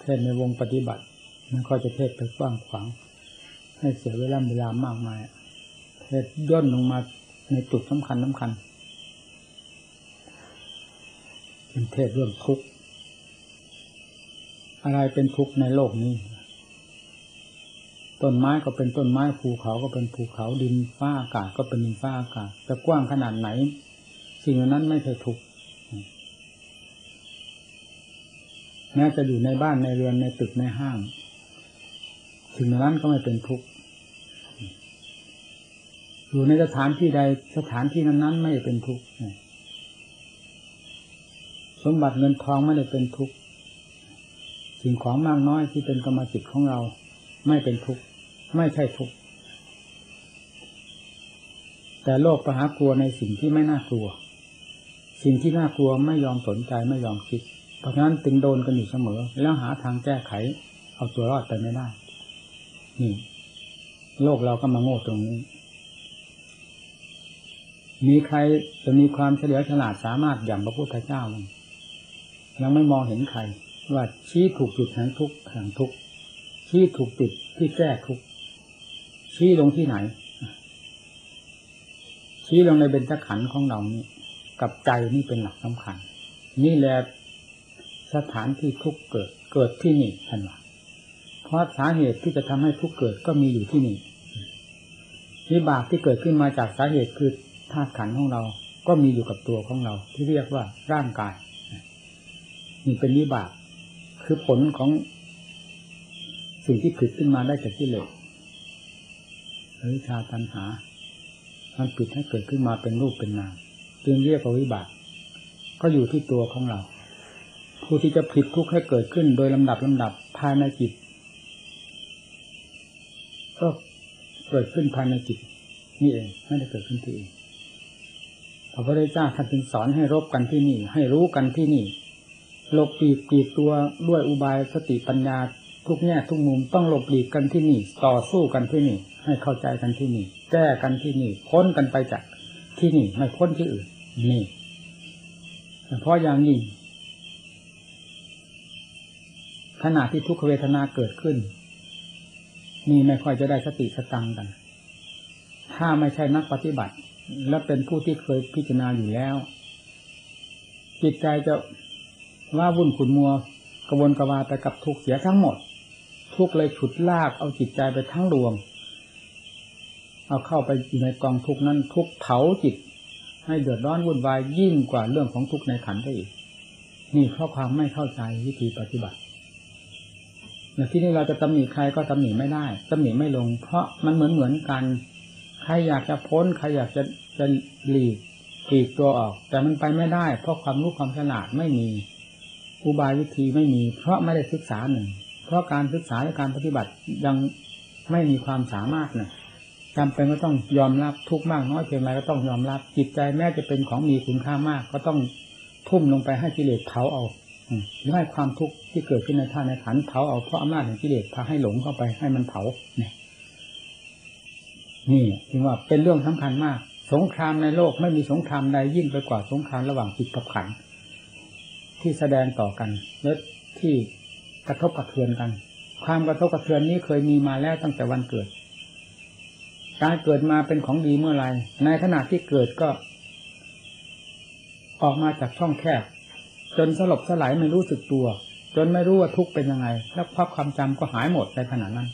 เทศในวงปฏิบัติมันก็จะเทศไปกว้างขวาง ให้เสียเวลาเวลามากมายเทศย่นลงมาในจุดสำคัญสำคัญเป็นเทศเรื่องทุกข์อะไรเป็นทุกข์ในโลกนี้ ต้นไม้ก็เป็นต้นไม้ภูเขาก็เป็นภูเขาดินฟ้าอากาศก็เป็นดินฟ้าอากาศจะกว้างขนาดไหน สิ่งนั้นไม่ใช่ทุกข์ แม้จะอยู่ในบ้านในเรือนในตึกในห้างสิ่งนั้นก็ไม่เป็นทุกข์อยู่ในสถานที่ใดสถานที่นั้นๆไม่เป็นทุกข์สมบัติเงินทองไม่ได้เป็นทุกข์สิ่งของมากน้อยที่เป็นกรรมสิทธิ์ของเรา ไม่เป็นทุกข์ไม่ใช่ทุกข์แต่โลกประหากลัวในสิ่งที่ไม่น่ากลัว สิ่งที่น่ากลัวไม่ยอมสนใจไม่ยอมคิด เพราะฉะนั้นตึงโดนกันอยู่เสมอ แล้วหาทางแก้ไข เอาตัวรอดไปไม่ได้ นี่ โลกเราก็มาโง่ตรงนี้ มีใครจะมีความเฉลียวฉลาดสามารถอย่างพระพุทธเจ้ามั้งยังไม่มองเห็นใคร ว่าชี้ถูกจุดแห่งทุกข์แห่งทุกข์ชี้ถูกจุดที่แก้ทุกข์ชี้ลงที่ไหน ชี้ลงในเบญจขันธ์ของเรานี่กับใจนี่เป็นหลักสำคัญ นี่แหละ สถานที่ทุกเกิดเกิดที่นี่ท่านว่าเพราะสาเหตุที่จะทำให้ทุกเกิดก็มีอยู่ที่นี่วิบากที่เกิดขึ้นมาจากสาเหตุคือธาตุขันธ์ของเรา ก็มีอยู่กับตัวของเรา ที่เรียกว่าร่างกายนี่เป็นวิบาก คือผลของสิ่งที่ผิดขึ้นมาได้จากที่เหลือชาตัญหา มันปิดให้เกิดขึ้นมาเป็นรูปเป็นนามจึงเรียกว่าวิบาก ก็อยู่ที่ตัวของเรา ผู้ที่จะผิดทุกข์ให้เกิดขึ้น โดยลำดับลำดับภายในจิต ก็เกิดขึ้นภายในจิตนี่เองไม่ได้เกิดขึ้นที่อื่นพระพุทธเจ้าท่านจึงสอนให้รบกันที่นี่ ให้รู้กันที่นี่หลบปีกปีกตัวด้วยอุบายสติปัญญาทุกแง่ทุกมุมต้องหลบหลีกกันที่นี่ ต่อสู้กันที่นี่ ให้เข้าใจกันที่นี่ แก้กันที่นี่พ้นกันไปจากที่นี่ไม่พ้นที่อื่น นี่เพราะอย่างยิ่ง ขณะที่ทุกขเวทนาเกิดขึ้น นี่ไม่ค่อยจะได้สติสตังกัน ถ้าไม่ใช่นักปฏิบัติ และเป็นผู้ที่เคยพิจารณาอยู่แล้ว จิตใจจะว่าวุ่นขุนมัวกระวนกระวายไปกับทุกเสียทั้งหมด ทุกเลยฉุดลากเอาจิตใจไปทั้งดวงเอาเข้าไปอยู่ในกองทุกนั้น ทุกเผาจิต ให้เดือดร้อนวุ่นวายยิ่งกว่าเรื่องของทุกในขันได้อีกนี่เพราะความไม่เข้าใจวิธีปฏิบัติ ที่นี้เราจะตำหนิใครก็ตำหนิไม่ได้ตำหนิไม่ลง เพราะมันเหมือนเหมือนกัน ใครอยากจะพ้น ใครอยากจะจะหลีกหลีกตัวออก แต่มันไปไม่ได้ เพราะความรู้ความฉลาดไม่มีอุบายวิธีไม่มี เพราะไม่ได้ศึกษาหนึ่ง เพราะการศึกษาและการปฏิบัติยังไม่มีความสามารถเนี่ยจำเป็นก็ต้องยอมรับทุกมากน้อยเพียงไรก็ต้องยอมรับจิตใจแม้จะเป็นของมีคุณค่ามาก ก็ต้องทุ่มลงไปให้กิเลสเผาเอา หรือให้ความทุกข์ที่เกิดขึ้นในท่านในขันเผาเอาเพราะอำนาจของกิเลสพาให้หลงเข้าไปให้มันเผาเนี่ยนี่จึงว่าเป็นเรื่องสำคัญมาก สงครามในโลกไม่มีสงครามใดยิ่งไปกว่าสงครามระหว่างจิตกับขันที่แสดงต่อกันและที่กระทบกระเทือนกัน ความกระทบกระเทือนนี้เคยมีมาแล้วตั้งแต่วันเกิด การเกิดมาเป็นของดีเมื่อไรในขณะที่เกิดก็ ออกมาจากช่องแคบ จนสลบสลายไม่รู้สึกตัว จนไม่รู้ว่าทุกข์เป็นยังไง แล้วภาพความจำก็หายหมดในขณะนั้น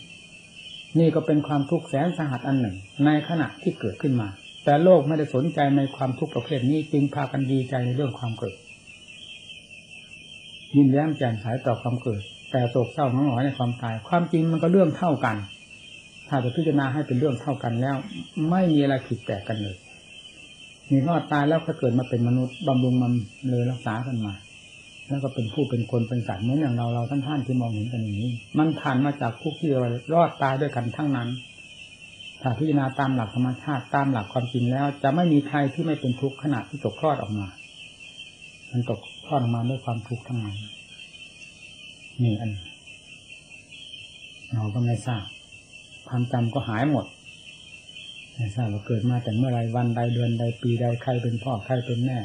นี่ก็เป็นความทุกข์แสนสาหัสอันหนึ่ง ในขณะที่เกิดขึ้นมา แต่โลกไม่ได้สนใจในความทุกข์ประเภทนี้จึงพากันดีใจในเรื่องความเกิดยิ้มแย้มแจ่มใสต่อความเกิด แต่โศกเศร้าหงอยในความตาย ความจริงมันก็เรื่องเท่ากัน ถ้าจะพิจารณาให้เป็นเรื่องเท่ากันแล้ว ไม่มีอะไรผิดแปลกกันเลยมีรอดตายแล้วก็เกิดมาเป็นมนุษย์บำรุงมันเลยรักษากันมา แล้วก็เป็นผู้เป็นคนเป็นสัตว์เหมือนอย่างเราเราท่านท่านที่มองเห็นกันอย่างนี้ มันผ่านมาจากพวกที่รอดตายด้วยกันทั้งนั้นถ้าพิจารณาตามหลักธรรมชาติตามหลักความจริงแล้ว จะไม่มีใครที่ไม่เป็นทุกข์ขณะที่ตกคลอดออกมา มันตกทอดออกมาด้วยความทุกข์ทั้งนั้นนี่อันเราก็ไม่ทราบความจำก็หายหมดไม่ทราบว่าเกิดมาแต่เมื่อไรวันใดเดือนใดปีใดใครเป็นพ่อใครเป็นแม่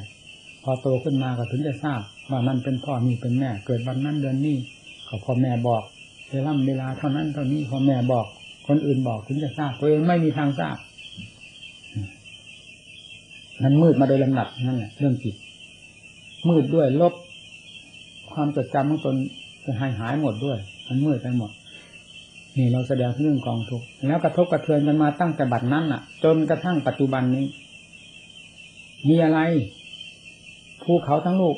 พอโตขึ้นมาก็ถึงจะทราบว่านั่นเป็นพ่อนี่เป็นแม่ เกิดวันนั้นเดือนนี้เขพ่อแม่บอกเวลาเวลาเท่านั้นเท่านี้พ่อแม่บอก คนอื่นบอกถึงจะทราบตัวเองไม่มีทางทราบมันมืดมาโดยลำดับนั่นแหละเรื่องจิตมืดด้วยลบ ความจดจำของตนจะหายหายหมดด้วย มันมืดไปหมด นี่เราแสดงเรื่องกองทุกแล้วกระทบกระเทือนกันมาตั้งแต่บัดนั้นน่ะ จนกระทั่งปัจจุบันนี้ มีอะไร ภูเขาทั้งลูก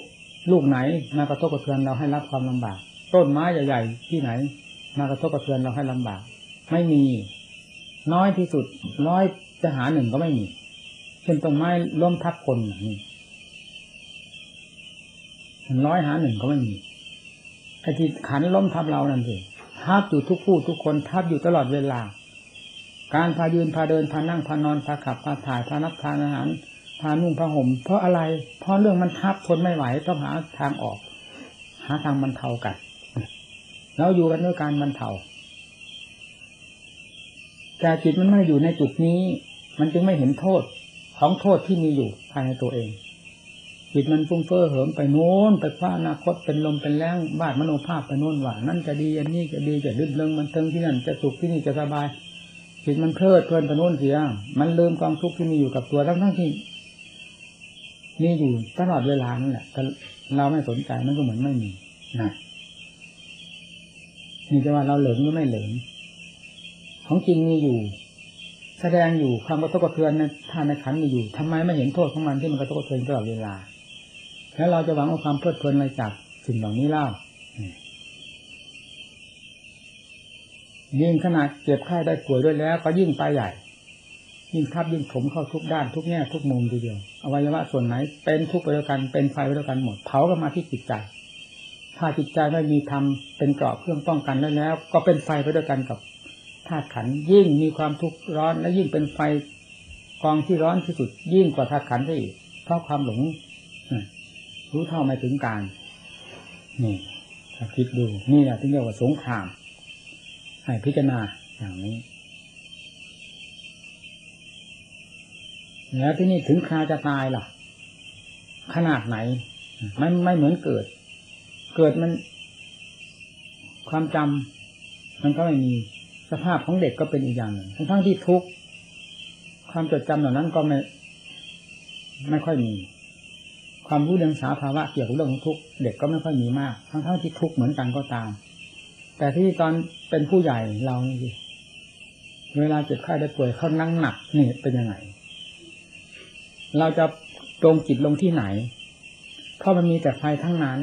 ลูกไหนมากระทบกระเทือนเราให้รับความลำบาก ต้นไม้ใหญ่ๆที่ไหน มากระทบกระเทือนเราให้ลำบาก ไม่มี น้อยที่สุดร้อยจะหาหนึ่งก็ไม่มีเช่นต้นไม้ล้มทับคนอย่างนี้ร้อยหาหนึ่งก็ไม่มีไอ้ที่ขันล้มทับเรานั่นสิทับอยู่ทุกผู้ทุกคนทับอยู่ตลอดเวลา การพายืนพาเดินพานั่งพานอนพาขับพาถ่ายพานับทานอาหาร พานุ่งพาห่มเพราะอะไร เพราะเรื่องมันทับทนไม่ไหวต้องหาทางออก หาทางบรรเทากันเราอยู่กันด้วยการบรรเทาแต่จิตมันไม่อยู่ในจุดนี้ มันจึงไม่เห็นโทษของโทษที่มีอยู่ภายในตัวเองจิตมันฟุ้งเฟ้อเหิมไปโน้นไปคว้าอนาคตเป็นลมเป็นแรงบาดมโนภาพไปโน้นหว่านั่นจะดีอันนี้จะดีจะดื่นเริงมันเทิงที่นั่นจะสุขที่นี่จะสบายจิตมันเพลิดเพลินไปโน้นเสีย มันลืมกองทุกข์ที่มีอยู่กับตัวทั้งทั้งที่ มีอยู่ตลอดเวลานั่นแหละแต่เราไม่สนใจมันก็เหมือนไม่มีนะนี่จะว่าเราเหลิงหรือไม่เหลิงของจริงมีอยู่ แสดงอยู่ความกระทบกระเทือนในท่านในขันมีอยู่ทำไมไม่เห็นโทษของมันที่มันกระทบกระเทือนตลอดเวลา แล้วเราจะหวังเอาความเพลิดเพลินอะไรจากสิ่งเหล่านี้เล่ายิ่งขนาดเจ็บไข้ได้ป่วยด้วยแล้ว ก็ยิ่งไปใหญ่ ยิ่งทับยิ่งถมเข้าทุกด้านทุกแง่ทุกมุมทีเดียวอวัยวะส่วนไหน เป็นทุกไปด้วยกันเป็นไฟไปด้วยกันหมดเผากันมาที่จิตใจถ้าจิตใจไม่มีธรรมเป็นเกราะเครื่องป้องกันแล้วแล้ว ก็เป็นไฟไปด้วยกันกับธาตุขันยิ่งมีความทุกข์ร้อนและยิ่งเป็นไฟกองที่ร้อนที่สุด ยิ่งกว่าธาตุขันได้อีกเพราะความหลงรู้เท่าไม่ถึงการนี่ถ้าคิดดูนี่แหละที่เรียกว่าสงครามให้พิจารณาอย่างนี้ แล้วที่นี่ถึงคราจะตายล่ะ ขนาดไหน มันไม่เหมือนเกิด เกิดมัน ความจำมันก็ไม่มีสภาพของเด็กก็เป็นอีกอย่างหนึ่งทั้งที่ทุกข์ความจดจำเหล่านั้นก็ไม่ ไม่ค่อยมี ความรู้เรื่องสาภาวะเกี่ยวกับเรื่องของทุกข์เด็กก็ไม่ค่อยมีมาก ทั้งทั้งที่ทุกข์เหมือนกันก็ตาม แต่ที่ตอนเป็นผู้ใหญ่เรานี่เวลาเจ็บไข้ได้ป่วยเขานั่งหนักนี่เป็นยังไง เราจะตรงจิตลงที่ไหน เพราะมันมีแต่ไฟทั้งนั้น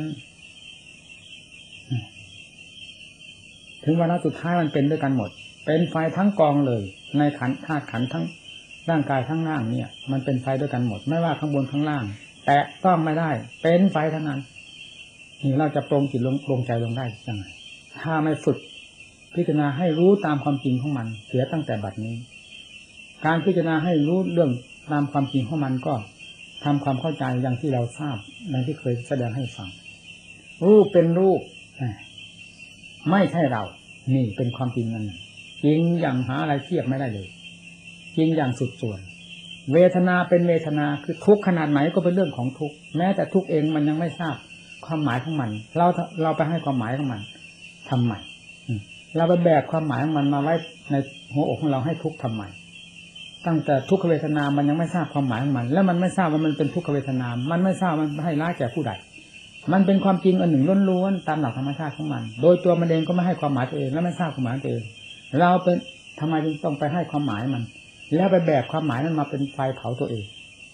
ถึงวันสุดท้ายมันเป็นด้วยกันหมด เป็นไฟทั้งกองเลย ในขันธาตุขันทั้งร่างกายทั้งล่างเนี่ย มันเป็นไฟด้วยกันหมด ไม่ว่าข้างบนข้างล่าง แต่ต้องไม่ได้ เป็นไฟทั้งนั้นนี่เราจะปรงจิตลงปรงใจลงได้ยังไงถ้าไม่ฝึกพิจารณาให้รู้ตามความจริงของมัน เสียตั้งแต่บัดนี้ การพิจารณาให้รู้เรื่อง ตามความจริงของมันก็ทำความเข้าใจอย่างที่เราทราบอย่างที่เคยแสดงให้ฟัง รูปเป็นรูป ไม่ใช่เรา นี่เป็นความจริงนั่นจริงอย่างหาอะไรเทียบไม่ได้เลย จริงอย่างสุดส่วน เวทนาเป็นเวทนาคือทุกขนาดไหนก็เป็นเรื่องของทุกแม้แต่ทุกเองมันยังไม่ทราบความหมายของมัน เราเราไปให้ความหมายของมันทำไมเราไปแบกความหมายของมันมาไว้ในหัวอกของเราให้ทุกทำไม ตั้งแต่ทุกขเวทนา มันยังไม่ทราบความหมายของมัน แล้วมันไม่ทราบว่ามันเป็นทุกขเวทนา มันไม่ทราบมันให้ร้ายแก่ผู้ใด มันเป็นความจริงอันหนึ่งล้วนๆตามหลักธรรมชาติของมัน โดยตัวมันเองก็ไม่ให้ความหมายตัวเองและไม่ทราบความหมายตัวเอง เราเป็นทำไมจึงต้องไปให้ความหมายมัน แล้วไปแบกความหมายนั้นมาเป็นไฟเผาตัวเอง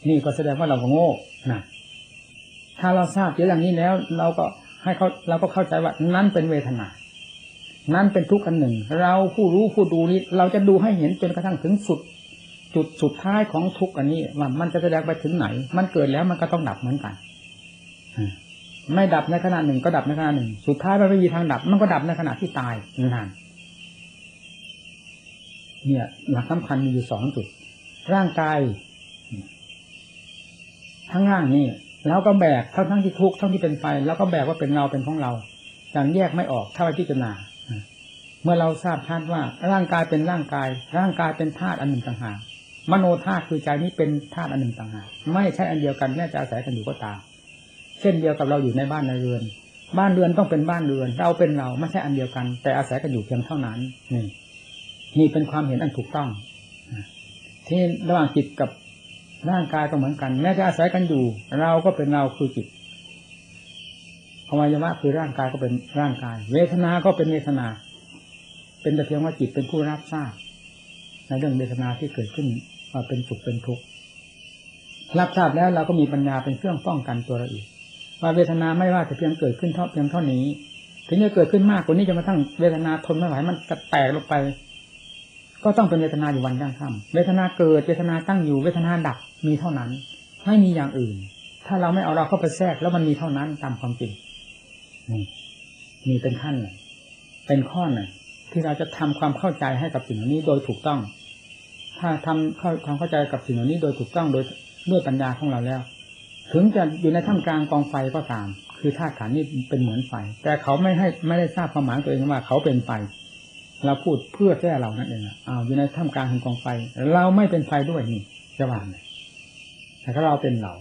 นี่ก็แสดงว่าเราก็โง่นะถ้าเราทราบอย่างนี้แล้ว เราก็ให้เขาเราก็เข้าใจว่านั้นเป็นเวทนานั้นเป็นทุกข์อันหนึ่ง เราผู้รู้ผู้ดูนี้ เราจะดูให้เห็นจนกระทั่งถึงสุด จุดสุดท้ายของทุกข์อันนี้ว่ามันจะแสดงไปถึงไหน มันเกิดแล้วมันก็ต้องดับเหมือนกันไม่ดับในขณะหนึ่งก็ดับในขณะหนึ่ง สุดท้ายมันไม่มีทางดับ มันก็ดับในขณะที่ตายนั่นเนี่ย หลักสำคัญมีอยู่สองจุด ร่างกายทั้งร่างนี่แล้วก็แบกทั้งทั้งที่ทุกข์ทั้งที่เป็นไฟแล้วก็แบกว่าเป็นเราเป็นของเราอย่างแยกไม่ออกถ้าไปพิจารณาเมื่อเราทราบชัดว่าร่างกายเป็นร่างกาย ร่างกายเป็นธาตุอันหนึ่งต่างหาก มโนธาตุคือใจนี้เป็นธาตุอันหนึ่งต่างหากไม่ใช่อันเดียวกันแม้จะอาศัยกันอยู่ก็ตาม เช่นเดียวกับเราอยู่ในบ้านในเรือน บ้านเรือนต้องเป็นบ้านเรือน เราเป็นเราไม่ใช่อันเดียวกัน แต่อาศัยกันอยู่เพียงเท่านั้นนี่นี่เป็นความเห็นอันถูกต้องที่ระหว่างจิตกับร่างกายก็เหมือนกัน แม้จะอาศัยกันอยู่ เราก็เป็นเราคือจิตอวัยวะคือร่างกายก็เป็นร่างกาย เวทนา ก็เป็นเวทนา เป็นแต่เพียงว่าจิตเป็นผู้รับทราบในเรื่องเวทนาที่เกิดขึ้น ว่าเป็นสุขเป็นทุกข์รับทราบแล้วเราก็มีปัญญาเป็นเครื่องป้องกันตัวเราอีกว่าเวทนาไม่ว่าจะเพียงเกิดขึ้นเท่าเพียงเท่านี้ ถึงจะเกิดขึ้นมากกว่านี้จะมาทั้งเวทนาทนไม่ไหวมันจะแตกลงไป ก็ต้องเป็นเวทนาอยู่วันยั่งค่ำเวทนาเกิดเวทนาตั้งอยู่เวทนาดับมีเท่านั้น ไม่มีอย่างอื่น ถ้าเราไม่เอาเราเข้าไปแทรกแล้วมันมีเท่านั้นตามความจริงนี่มีเป็นขั้นเป็นข้อหนึ่งที่เราจะทำความเข้าใจให้กับสิ่งนี้โดยถูกต้อง ถ้าทำความเข้าใจกับสิ่งเหล่านี้โดยถูกต้องโดยด้วยปัญญาของเราแล้ว ถึงจะอยู่ในท่ามกลางกองไฟก็ตาม คือธาตุขันนี้เป็นเหมือนไฟ แต่เขาไม่ให้ไม่ได้ทราบความหมายตัวเองว่าเขาเป็นไฟเราพูดเพื่อแก้เรานั่นเองอ้าวอยู่ในท่ามกลางของกองไฟ เราไม่เป็นไฟด้วยนี่จะว่าไงแต่ถ้าเราเป็นเรา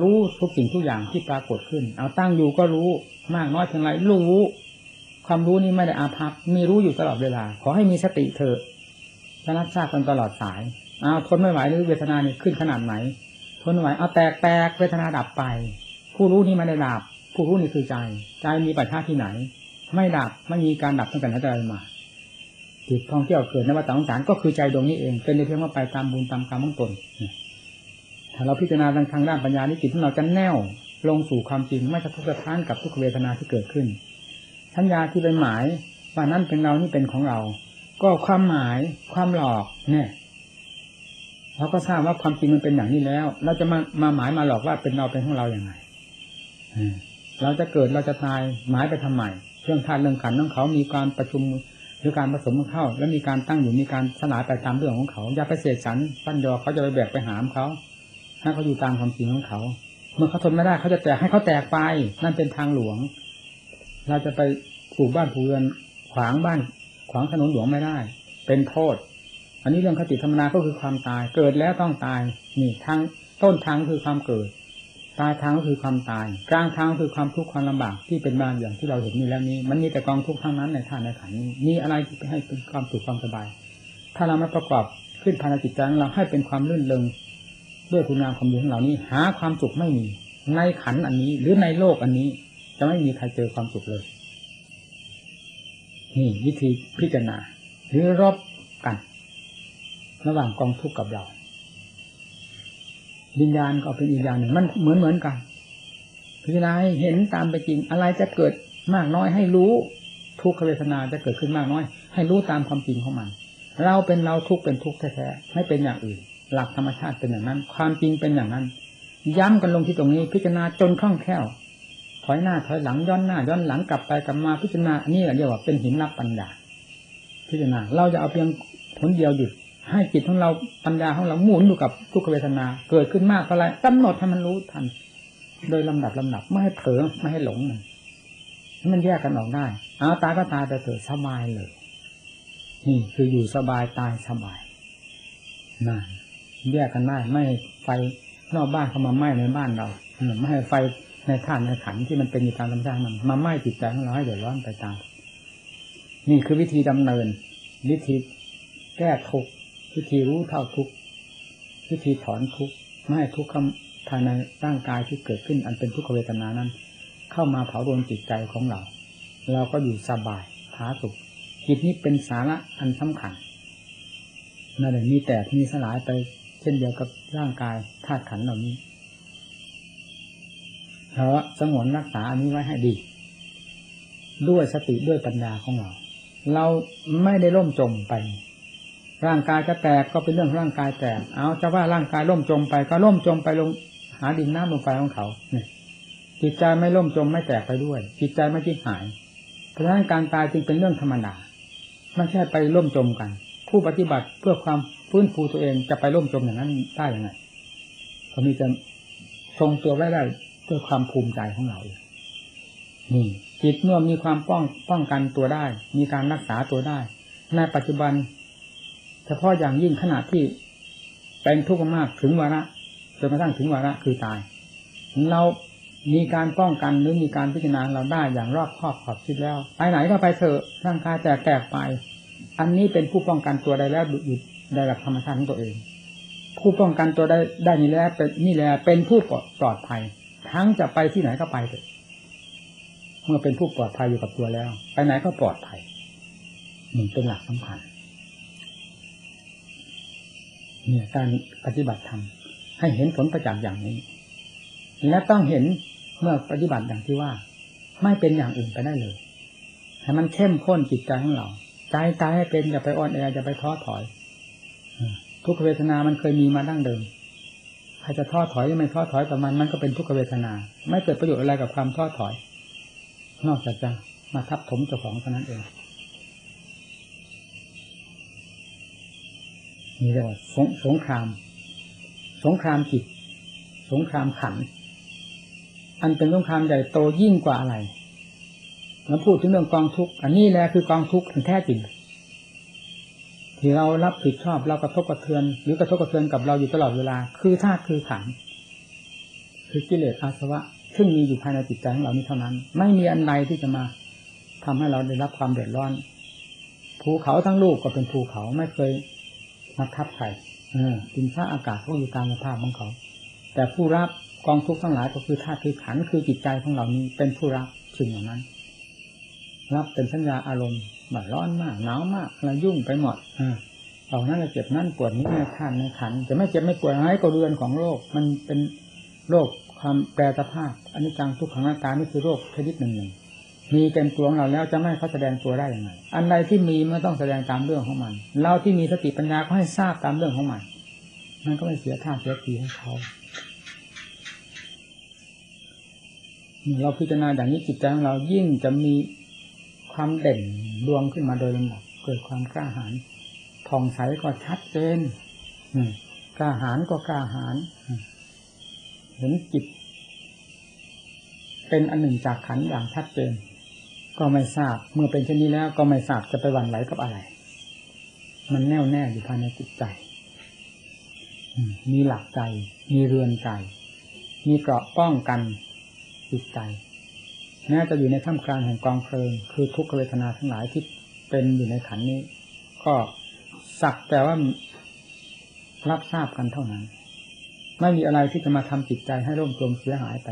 รู้ทุกสิ่งทุกอย่างที่ปรากฏขึ้น เอาตั้งอยู่ก็รู้มากน้อยเพียงไรรู้ ความรู้นี้ไม่ได้อาภัพมีรู้อยู่ตลอดเวลา ขอให้มีสติเถอะ จะรับทราบกันตลอดสายเอาทนไม่ไหวหรือเวทนานี่ขึ้นขนาดไหน ทนไม่ไหวเอาแตกแตกเวทนาดับไป ผู้รู้นี้ไม่ได้ดับ ผู้รู้นี่คือใจ ใจมีปัจจัยที่ไหน ไม่ดับไม่มีการดับตั้งแต่ไหนแต่ไรมาจิตท่องเที่ยวเกิดนวัฏสงสารก็คือใจดวงนี้เอง เป็นในเพียงว่าไปตามบุญตามกรรมของตนถ้าเราพิจารณาทางด้านปัญญานิจิตของเราจะแน่วลงสู่ความจริงไม่สะทกสะท้านกับทุกเวทนาที่เกิดขึ้นสัญญาที่เป็นหมายว่านั่นเป็นเรานี่เป็นของเรา ก็ความหมายความหลอกเนี่ยเราก็ทราบว่าความจริงมันเป็นอย่างนี้แล้ว เราจะมามาหมายมาหลอกว่าเป็นเราเป็นของเราอย่างไรเราจะเกิดเราจะตายหมายไปทำไมเรื่องธาตุเรื่องขันของเขามีการประชุมหรือการผสมเข้า แล้วมีการตั้งอยู่มีการสลายไปตามเรื่องของเขาอย่าไปเสกสรรปั้นยอเขาจะไปแบกไปหามเขาให้เขาอยู่ตามความจริงของเขา เมื่อเขาทนไม่ได้เขาจะแตกให้เขาแตกไป นั่นเป็นทางหลวง เราจะไปปลูกบ้านปลูกเรือนขวางบ้าน ขวางถนนหลวงไม่ได้ เป็นโทษ อันนี้เรื่องคติธรรมนาก็คือความตาย เกิดแล้วต้องตายนี่ทางต้นทางคือความเกิดปลายทางก็คือความตาย กลางทางคือความทุกข์ความลำบากที่เป็นบางอย่างที่เราเห็นนี่แล้วนี้ มันมีแต่กองทุกข์ทั้งนั้นในท่านในขันนี้มีอะไรที่ให้เป็นความสุขความสบาย ถ้าเราไม่ประกอบขึ้นภายในจิตใจของเราให้เป็นความลื่นเลงด้วยคุณงามความดีของเรานี้ หาความสุขไม่มี ในขันอันนี้ หรือในโลกอันนี้ จะไม่มีใครเจอความสุขเลย นี่วิธีพิจารณา หรือรบกัน ระหว่างกองทุกข์กับเราวิญญาณก็เป็นอีกอย่างหนึ่งมันเหมือนเหมือนกันพิจารณาเห็นตามไปจริง อะไรจะเกิดมากน้อยให้รู้ทุกขเวทนาจะเกิดขึ้นมากน้อย ให้รู้ตามความจริงของมัน เราเป็นเราทุกเป็นทุกแท้ๆไม่เป็นอย่างอื่น หลักธรรมชาติเป็นอย่างนั้น ความจริงเป็นอย่างนั้น ย้ำกันลงที่ตรงนี้ พิจารณาจนคล่องแคล่ว ถอยหน้าถอยหลังย้อนหน้าย้อนหลังกลับไปกลับมาพิจารณาอันนี้เรียกว่าเป็นหินรับปัญญา พิจารณาเราจะเอาเพียงผลเดียวหยุดให้จิตของเราปัญญาของเราหมุนอยู่กับทุกขเวทนา เกิดขึ้นมากเท่าไรกำหนดให้มันรู้ทัน โดยลำดับลำดับไม่ให้เผลอไม่ให้หลงมันให้มันแยกกันออกได้เอาตาก็ตายแต่เถิดสบายเลยนี่คืออยู่สบายตายสบายนั่นแยกกันได้ไม่ไฟนอกบ้านเข้ามาไหม้ในบ้านเราไม่ให้ไฟ ในท่านในขันที่มันเป็นอยู่ตามธรรมชาติมันมาไหม้จิตใจของเราให้เดือดร้อนไปตาม นี่คือวิธีดำเนิน วิธีแก้ทุกข์วิธีรู้เท่าทุกวิธีถอนทุกไม่ให้ทุกข์ภายในร่างกายที่เกิดขึ้น อันเป็นทุกขเวทนานั้น เข้ามาเผาโดนจิตใจของเรา เราก็อยู่สบายผาสุขจิตนี้เป็นสาระอันสำคัญนั่นแหละมีแตกมีสลายไปเช่นเดียวกับร่างกายธาตุขันเหล่านี้ เพราะสงวนรักษาอันนี้ไว้ให้ดี ด้วยสติด้วยปัญญาของเรา เราไม่ได้ล่มจมไป ร่างกายจะแตกก็เป็นเรื่องร่างกายแตก เอาจะว่าร่างกายล่มจมไป ก็ล่มจมไปลงหาดินน้ำลงไปของเขาเนี่ยจิตใจไม่ล่มจมไม่แตกไปด้วย จิตใจไม่จิตหาย เพราะฉะนั้นการตายจึงเป็นเรื่องธรรมดาไม่ใช่ไปล่มจมกัน ผู้ปฏิบัติเพื่อความฟื้นฟูตัวเองจะไปล่มจมอย่างนั้นได้ยังไงเขามีจะทรงตัวไว้ได้ ด้วยความภูมิใจของเรานี่จิตเมื่อมีความป้องป้องกันตัวได้ มีการรักษาตัวได้ ในปัจจุบัน เฉพาะอย่างยิ่งขณะที่เป็นทุกข์มากถึงวาระจนกระทั่งถึงวาระคือตาย เรามีการป้องกันหรือมีการพิจารณาเราได้อย่างรอบคอบขอบคิดแล้วไปไหนก็ไปเถอะร่างกายแตกแตกไป อันนี้เป็นผู้ป้องกันตัวได้แล้วอยู่ได้หลักธรรมชาติของตัวเอง ผู้ป้องกันตัวได้ได้นี่แล้วเป็นนี่แหละเป็นผู้ปลอดภัย ทั้งจะไปที่ไหนก็ไปเถอะเมื่อเป็นผู้ปลอดภัยอยู่กับตัวแล้ว ไปไหนก็ปลอดภัยหนี่งเป็นหลักสำคัญเนี่ยการปฏิบัติธรรมให้เห็นผลประจักษ์อย่างนี้และต้องเห็นเมื่อปฏิบัติอย่างที่ว่า ไม่เป็นอย่างอื่นไปได้เลยให้มันเข้มข้นจิตใจของเราใจใจให้เป็นอย่าไปอ่อนแออย่าไปท้อถอยทุกเวทนามันเคยมีมาดั้งเดิม ใครจะท้อถอยไม่ท้อถอยต่อมันมันก็เป็นทุกขเวทนา ไม่เกิดประโยชน์อะไรกับความท้อถอย นอกจากจะมาทับถมเจ้าของเท่านั้นเองนี่เรียกว่าสงสงคราม สงครามจิต สงครามขัน อันเป็นสงครามใหญ่โตยิ่งกว่าอะไร แล้วพูดถึงเรื่องกองทุกข์ อันนี้แหละคือกองทุกข์อันแท้จริง ที่เรารับผิดชอบเรากระทบกระเทือน หรือกระทบกระเทือนกับเราอยู่ตลอดเวลา คือธาตุคือขันคือกิเลสอาสวะ ซึ่งมีอยู่ภายในจิตใจของเรานี้เท่านั้น ไม่มีอันใดที่จะมาทำให้เราได้รับความเดือดร้อนภูเขาทั้งลูกก็เป็นภูเขาไม่เคยมาทับใครดินฟ้าอากาศก็อยู่ตามสภาพของเขา แต่ผู้รับกองทุกข์ทั้งหลายก็คือธาตุคือขันคือจิตใจของเรานี้เป็นผู้รับสิ่งเหล่านั้น รับเป็นสัญญาอารมณ์ บบร้อนมากหนาวมากอะไรยุ่งไปหมดอ่าเอานั่นเจ็บนั่นปวดนี้ในขันในขันจะไม่เจ็บไม่ปวดอะไรก็เรือนของโรคมันเป็นโรคความแปรสภาพอันนี้จังทุกขังอาการนี่คือโรคชนิดหนึ่งหนึ่งมีเต็มตัวของเราแล้วจะไม่เขาแสดงตัวได้ยังไงอันใดที่มีมันต้องแสดงตามเรื่องของมัน เราที่มีสติปัญญาก็ให้ทราบตามเรื่องของมันมันก็ไม่เสียท่าเสียทีให้เขาเราพิจารณาอย่างนี้จิตใจของเรายิ่งจะมี ความเด่นดวงขึ้นมาโดยลำดับเกิดความกล้าหาญผ่องใสก็ชัดเจนกล้าหาญก็กล้าหาญเห็นจิต เป็นอันหนึ่งจากขันอย่างชัดเจน ก็ไม่ทราบเมื่อเป็นเช่นนี้แล้ว ก็ไม่ทราบจะไปหวั่นไหวกับอะไร มันแน่วแน่อยู่ภายในจิตใจมีหลักใจ มีเรือนใจ มีเกราะป้องกันจิตใจ แม้จะอยู่ในท่ามกลางแห่งกองเพลิง คือทุกขเวทนาทั้งหลายที่เป็นอยู่ในขันนี้ ก็สักแต่ว่ารับทราบกันเท่านั้น ไม่มีอะไรที่จะมาทำจิตใจให้ร่มจมเสียหายไป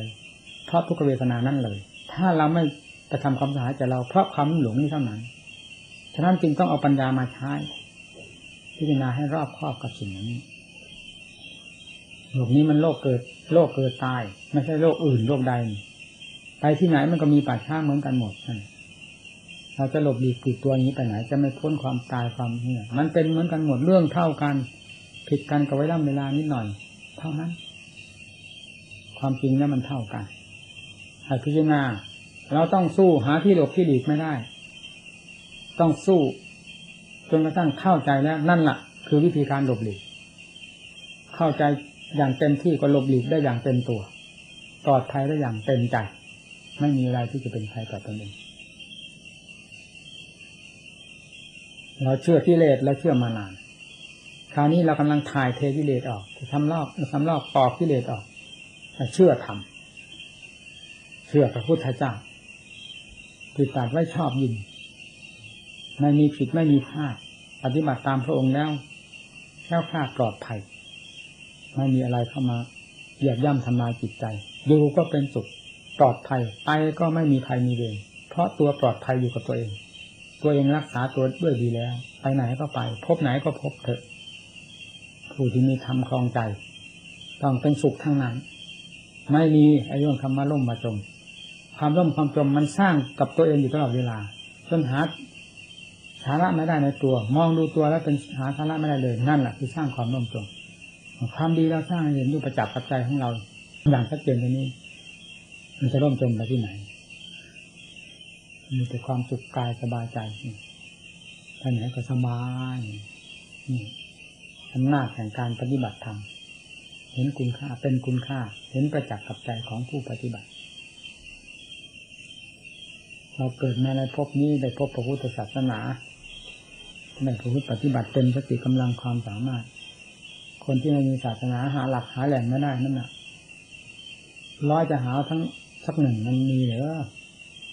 เพราะทุกขเวทนานั้นเลย ถ้าเราไม่จะทำความสะอาดใจเราเพราะความหลงนี้เท่านั้น ฉะนั้นจึงต้องเอาปัญญามาใช้พิจารณาให้รอบครอบกับสิ่งนี้โลกนี้มันโลกเกิด โลกเกิดตาย ไม่ใช่โลกอื่นโลกใด ไปที่ไหนมันก็มีป่าช้าเหมือนกันหมดเราจะหลบหลีกติดตัวนี้ไปไหน จะไม่พ้นความตายความเนี่ยมันเป็นเหมือนกันหมดเรื่องเท่ากัน ผิดกันกับไว้ล่ำเวลานิดหน่อย เท่านั้น ความจริงนี่มันเท่ากันให้พิจารณาเราต้องสู้หาที่หลบที่หลีกไม่ได้ ต้องสู้จนกระทั่งเข้าใจแล้วนั่นแหละคือวิธีการหลบหลีก เข้าใจอย่างเต็มที่ก็หลบหลีกได้อย่างเต็มตัวปลอดภัยได้อย่างเต็มใจ ไม่มีอะไรที่จะเป็นภัยต่อตนเองเราเชื่อกิเลสเราเชื่อมานาน คราวนี้เรากำลังถ่ายเทกิเลสออกทำลอกทำลอกปอกกิเลสออกเชื่อทำเชื่อพระพุทธเจ้าติดตัดไว้ชอบยินไม่มีผิดไม่มีพลาดปฏิบัติตามพระองค์แล้วแค่คลาดปลอดภัยไม่มีอะไรเข้ามาเหยียบย่ำทำลายจิตใจดูก็เป็นสุข ปลอดภัยไปก็ไม่มีภัยมีเวรเพราะตัวปลอดภัยอยู่กับตัวเอง ตัวเองรักษาตัวด้วยดีแล้ว ไปไหนก็ไป พบไหนก็พบเถอะ ผู้ที่มีธรรมคลองใจ ต้องเป็นสุขทั้งนั้น ไม่มีไอ้เรื่องคำว่าล่มมาจม ความล่มความจมมันสร้างกับตัวเองอยู่ตลอดเวลาจนหาสาระไม่ได้ในตัว มองดูตัวแล้วเป็นหาสาระไม่ได้เลยนั่นแหละคือสร้างความล่มจมความดีเราสร้างเห็นด้วยประจักษ์กับใจของเรา อย่างชัดเจนตรงนี้ มันจะร่มจมไปที่ไหน มีแต่ความสุขกายสบายใจไปไหนก็สบายนี่อำนาจแห่งการปฏิบัติธรรมเห็นคุณค่าเป็นคุณค่า เห็นประจักษ์กับใจของผู้ปฏิบัติ เราเกิดมาในภพนี้ได้พบพระพุทธศาสนาในพระพุทธปฏิบัติเต็มสติกำลังความสามารถ คนที่ไม่มีศาสนาหาหลักหาแหล่งไม่ได้นั่นแหละร้อยจะหาทั้ง สักหนึ่งมันมีเหรอ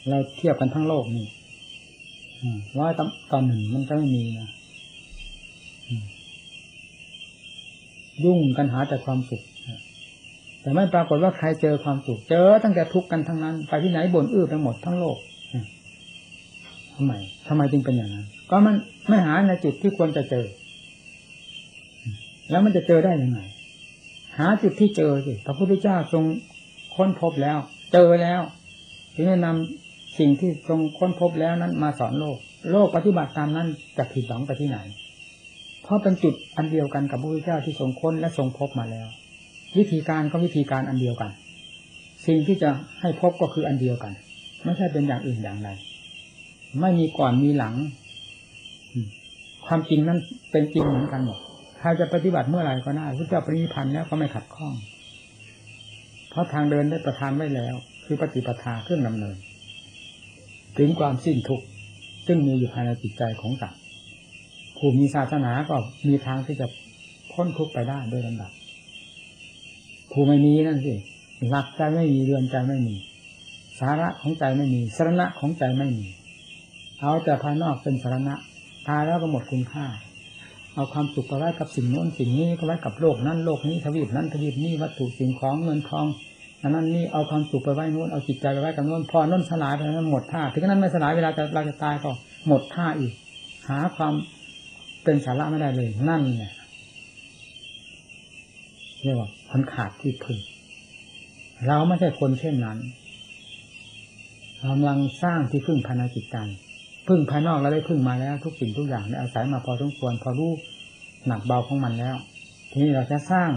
เราเทียบกันทั้งโลกนี่ร้อยต่อต่อหนึ่งมันก็ไม่มีนะยุ่งกันหาแต่ความสุขแต่ไม่ปรากฏว่าใครเจอความสุขเจอตั้งแต่ทุกข์กันทั้งนั้น ไปที่ไหนบ่นอื้อไปหมดทั้งโลกทำไมทำไมจึงเป็นอย่างนั้น ก็มันไม่หาในจุดที่ควรจะเจอ แล้วมันจะเจอได้ยังไง หาจุดที่เจอสิพระพุทธเจ้าทรงค้นพบแล้ว เจอแล้ว ถึงจะนำสิ่งที่ทรงค้นพบแล้วนั้นมาสอนโลก โลกปฏิบัติตามนั้นจะผิดหวังไปที่ไหน เพราะเป็นจุดอันเดียวกันกับพระพุทธเจ้าที่ทรงค้นและทรงพบมาแล้ว วิธีการก็วิธีการอันเดียวกัน สิ่งที่จะให้พบก็คืออันเดียวกัน ไม่ใช่เป็นอย่างอื่นอย่างใดไม่มีก่อนมีหลัง ความจริงนั้นเป็นจริงเหมือนกันหมดใครจะปฏิบัติเมื่อไหร่ก็ได้พระเจ้าปรินิพพันธ์แล้วก็ไม่ขัดข้อง เพราะทางเดินได้ประทานไว้แล้ว คือปฏิปทาเครื่องดำเนิน ถึงความสิ้นทุกข์ซึ่งมีอยู่ภายในจิตใจของสัตว์ผู้มีศาสนาก็มีทางที่จะพ้นทุกข์ไปได้โดยลำดับผู้ไม่มีนั่นสิหลักใจไม่มีเรือนใจไม่มี สาระของใจไม่มีสาระของใจไม่มี เอาแต่ภายนอกเป็นสาระตายแล้วก็หมดคุณค่า เอาความสุขไปไว้กับสิ่งโน้นสิ่งนี้ก็ไว้กับโลกนั้นโลกนี้ทวีปนั้นทวีปนี้วัตถุสิ่งของเงินทองอันนั้นนี่เอาความสุขไปไว้นู้นเอาจิตใจไปไว้กับโน้นพอน้นสลายไปนั้นหมดท่าถึงนั้นไม่สลายเวลาจะเราจะตายก็หมดท่าอีก หาความเป็นสาระไม่ได้เลยนั่นเนี่ยเรียกว่าคนขาดที่พึ่งเราไม่ใช่คนเช่นนั้นเรากำลังสร้างที่พึ่งภายในจิตใจ พึ่งภายนอกเราได้พึ่งมาแล้ว ทุกสิ่งทุกอย่างได้อาศัยมาพอสมควรพอรู้หนักเบาของมันแล้ว ทีนี้เราจะสร้าง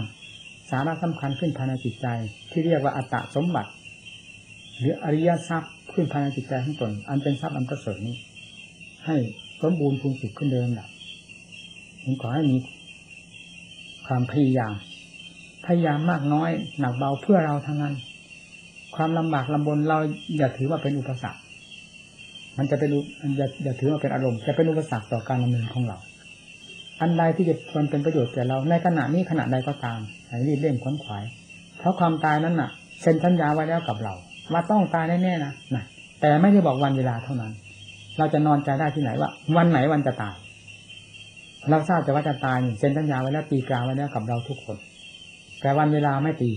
สาระสำคัญขึ้นภายในจิตใจ ที่เรียกว่าอัตตสมบัติ หรืออริยทรัพย์ขึ้นภายในจิตใจของตนอันเป็นทรัพย์อันประเสริฐนี้ ให้สมบูรณ์พูนสุขขึ้นเดิมดับผมขอให้มีความพยายามพยายามมากน้อย หนักเบาเพื่อเราทั้งนั้น ความลำบากลำบนเราอย่าถือว่าเป็นอุปสรรค มันจะเป็นอย่าอย่าถือว่าเป็นอารมณ์จะเป็นอุปสรรคต่อการดำเนินของเรา อันใดที่จะควรเป็นประโยชน์แก่เราในขณะนี้ขณะใดก็ตามให้รีบเร่งขวนขวาย เพราะความตายนั้นน่ะเซ็นสัญญาไว้แล้วกับเรา ว่าต้องตายแน่ๆนะนะแต่ไม่ได้บอกวันเวลาเท่านั้น เราจะนอนใจได้ที่ไหนว่า วันไหนวันจะตาย เราทราบแต่ว่าจะตายเซ็นสัญญาไว้แล้วตีกาไว้แล้วกับเราทุกคน แต่วันเวลาไม่ตี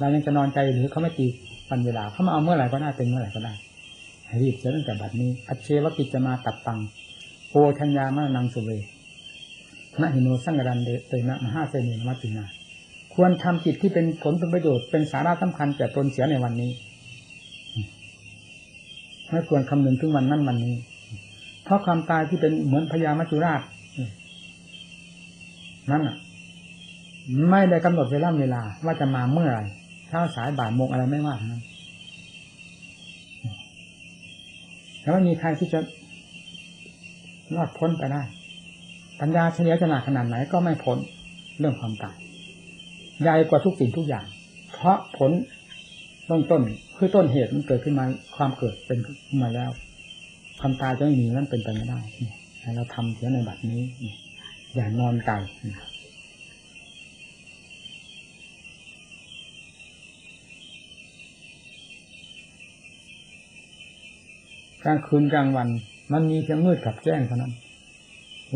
เรายังจะนอนใจหรือเขาไม่ตีวันเวลาเขามาเอาเมื่อไหร่ก็ได้เป็นเมื่อไหร่ก็ได้ รีบเสียตั้งแต่บัดนี้ อัจเชวกิจจะมาตัดตังโอชัญญามานังสุเวนะหิโนสังกรันเตนะมหาเสนีมัตินา ควรทำจิตที่เป็นผลเป็นประโยชน์เป็นสาระสำคัญแก่ตนเสียในวันนี้ ไม่ควรคำนึงถึงวันนั้นวันนี้ เพราะความตายที่เป็นเหมือนพญามัจจุราชนั่นอะ ไม่ได้กำหนดเวลาเวลาว่าจะมาเมื่อไหร่เช้าสายบ่ายโมงอะไรไม่ว่านั้น แต่ว่ามีใครที่จะรอดพ้นไปได้ ปัญญาเฉลียวฉลาดขนาดไหนก็ไม่พ้นเรื่องความตายใหญ่กว่าทุกสิ่งทุกอย่าง เพราะผลต้นต้นคือต้นเหตุมันเกิดขึ้นมาความเกิดเป็นขึ้นมาแล้ว ความตายจะไม่มีนั่นเป็นไปไม่ได้เราทำเสียในบัดนี้ อย่านอนใจ กลางคืนกลางวัน มันมีเพียงมืดกับแจ้งเท่านั้น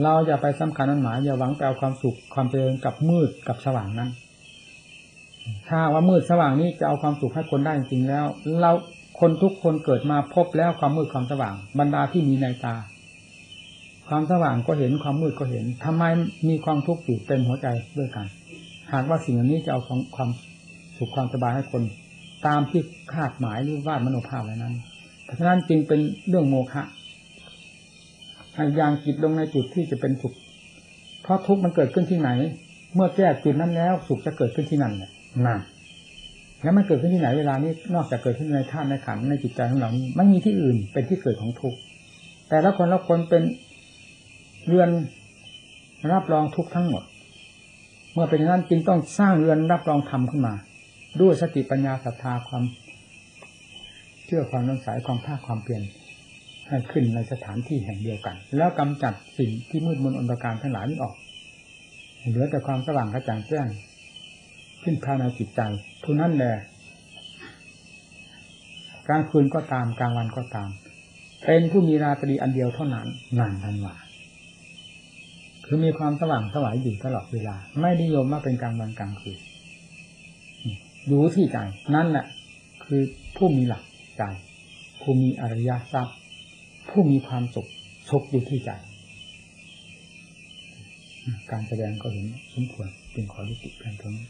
เราอย่าไปสำคัญนั้นหมายอย่าหวังไปเอาความสุขความเจริญกับมืดกับสว่างนั้น ถ้าว่ามืดสว่างนี้จะเอาความสุขให้คนได้จริงแล้ว เราคนทุกคนเกิดมาพบแล้วความมืดความสว่าง บรรดาที่มีในตา ความสว่างก็เห็นความมืดก็เห็นทำไมมีความทุกข์อยู่เต็มหัวใจด้วยกัน หากว่าสิ่งนี้จะเอาความความสุขความสบายให้คน ตามที่คาดหมายหรือวาดมโนภาพไว้นั้น เพราะฉะนั้นจึงเป็นเรื่องโมฆะให้ยางจิตลงในจุดที่จะเป็นสุข เพราะทุกข์มันเกิดขึ้นที่ไหน เมื่อแก้จุดนั้นแล้ว สุขจะเกิดขึ้นที่นั่นแหละนั่นแล้วมันเกิดขึ้นที่ไหนเวลานี้นอกจากเกิดขึ้นในท่านในขันในจิตใจของเรานี้ไม่มีที่อื่นเป็นที่เกิดของทุกข์แต่ละคนละคนเป็นเรือนรับรองทุกข์ทั้งหมด เมื่อเป็นอย่างนั้นจึงต้องสร้างเรือนรับรองธรรมขึ้นมา ด้วยสติปัญญาศรัทธาความ เชื่อความน้อมสายความภาคความเปลี่ยนให้ขึ้นในสถานที่แห่งเดียวกัน แล้วกำจัดสิ่งที่มืดมนอนตรการทั้งหลายนี้ออก เหลือแต่ความสว่างกระจ่างแจ้งขึ้นภายในจิตใจทุนั้นแหละกลางคืนก็ตามกลางวันก็ตาม เป็นผู้มีราตรีอันเดียวเท่านั้นนั่นทันว่าคือมีความสว่างสวายอยู่ตลอดเวลา ไม่นิยมว่าเป็นกลางวันกลางคืนรู้ที่ใจนั่นแหละคือผู้มีหลัก ใจ ผู้มีอริยทรัพย์ ผู้มีความสุขสุขอยู่ที่ใจ การแสดงก็เห็นสมควรเป็นขอยุติเพียงเท่านี้